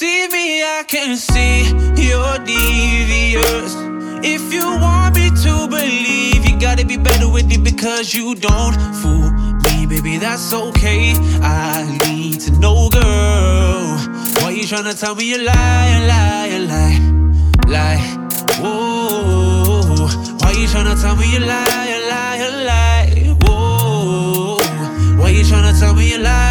see me, I can see you're devious. If you want me to believe, you gotta be better with it because you don't fool me, baby. That's okay. I need to know, girl. Why you tryna tell me a lie, a lie, a lie, lie? Whoa, why you tryna tell me a lie, a lie, a lie? Whoa, why you tryna tell me a lie?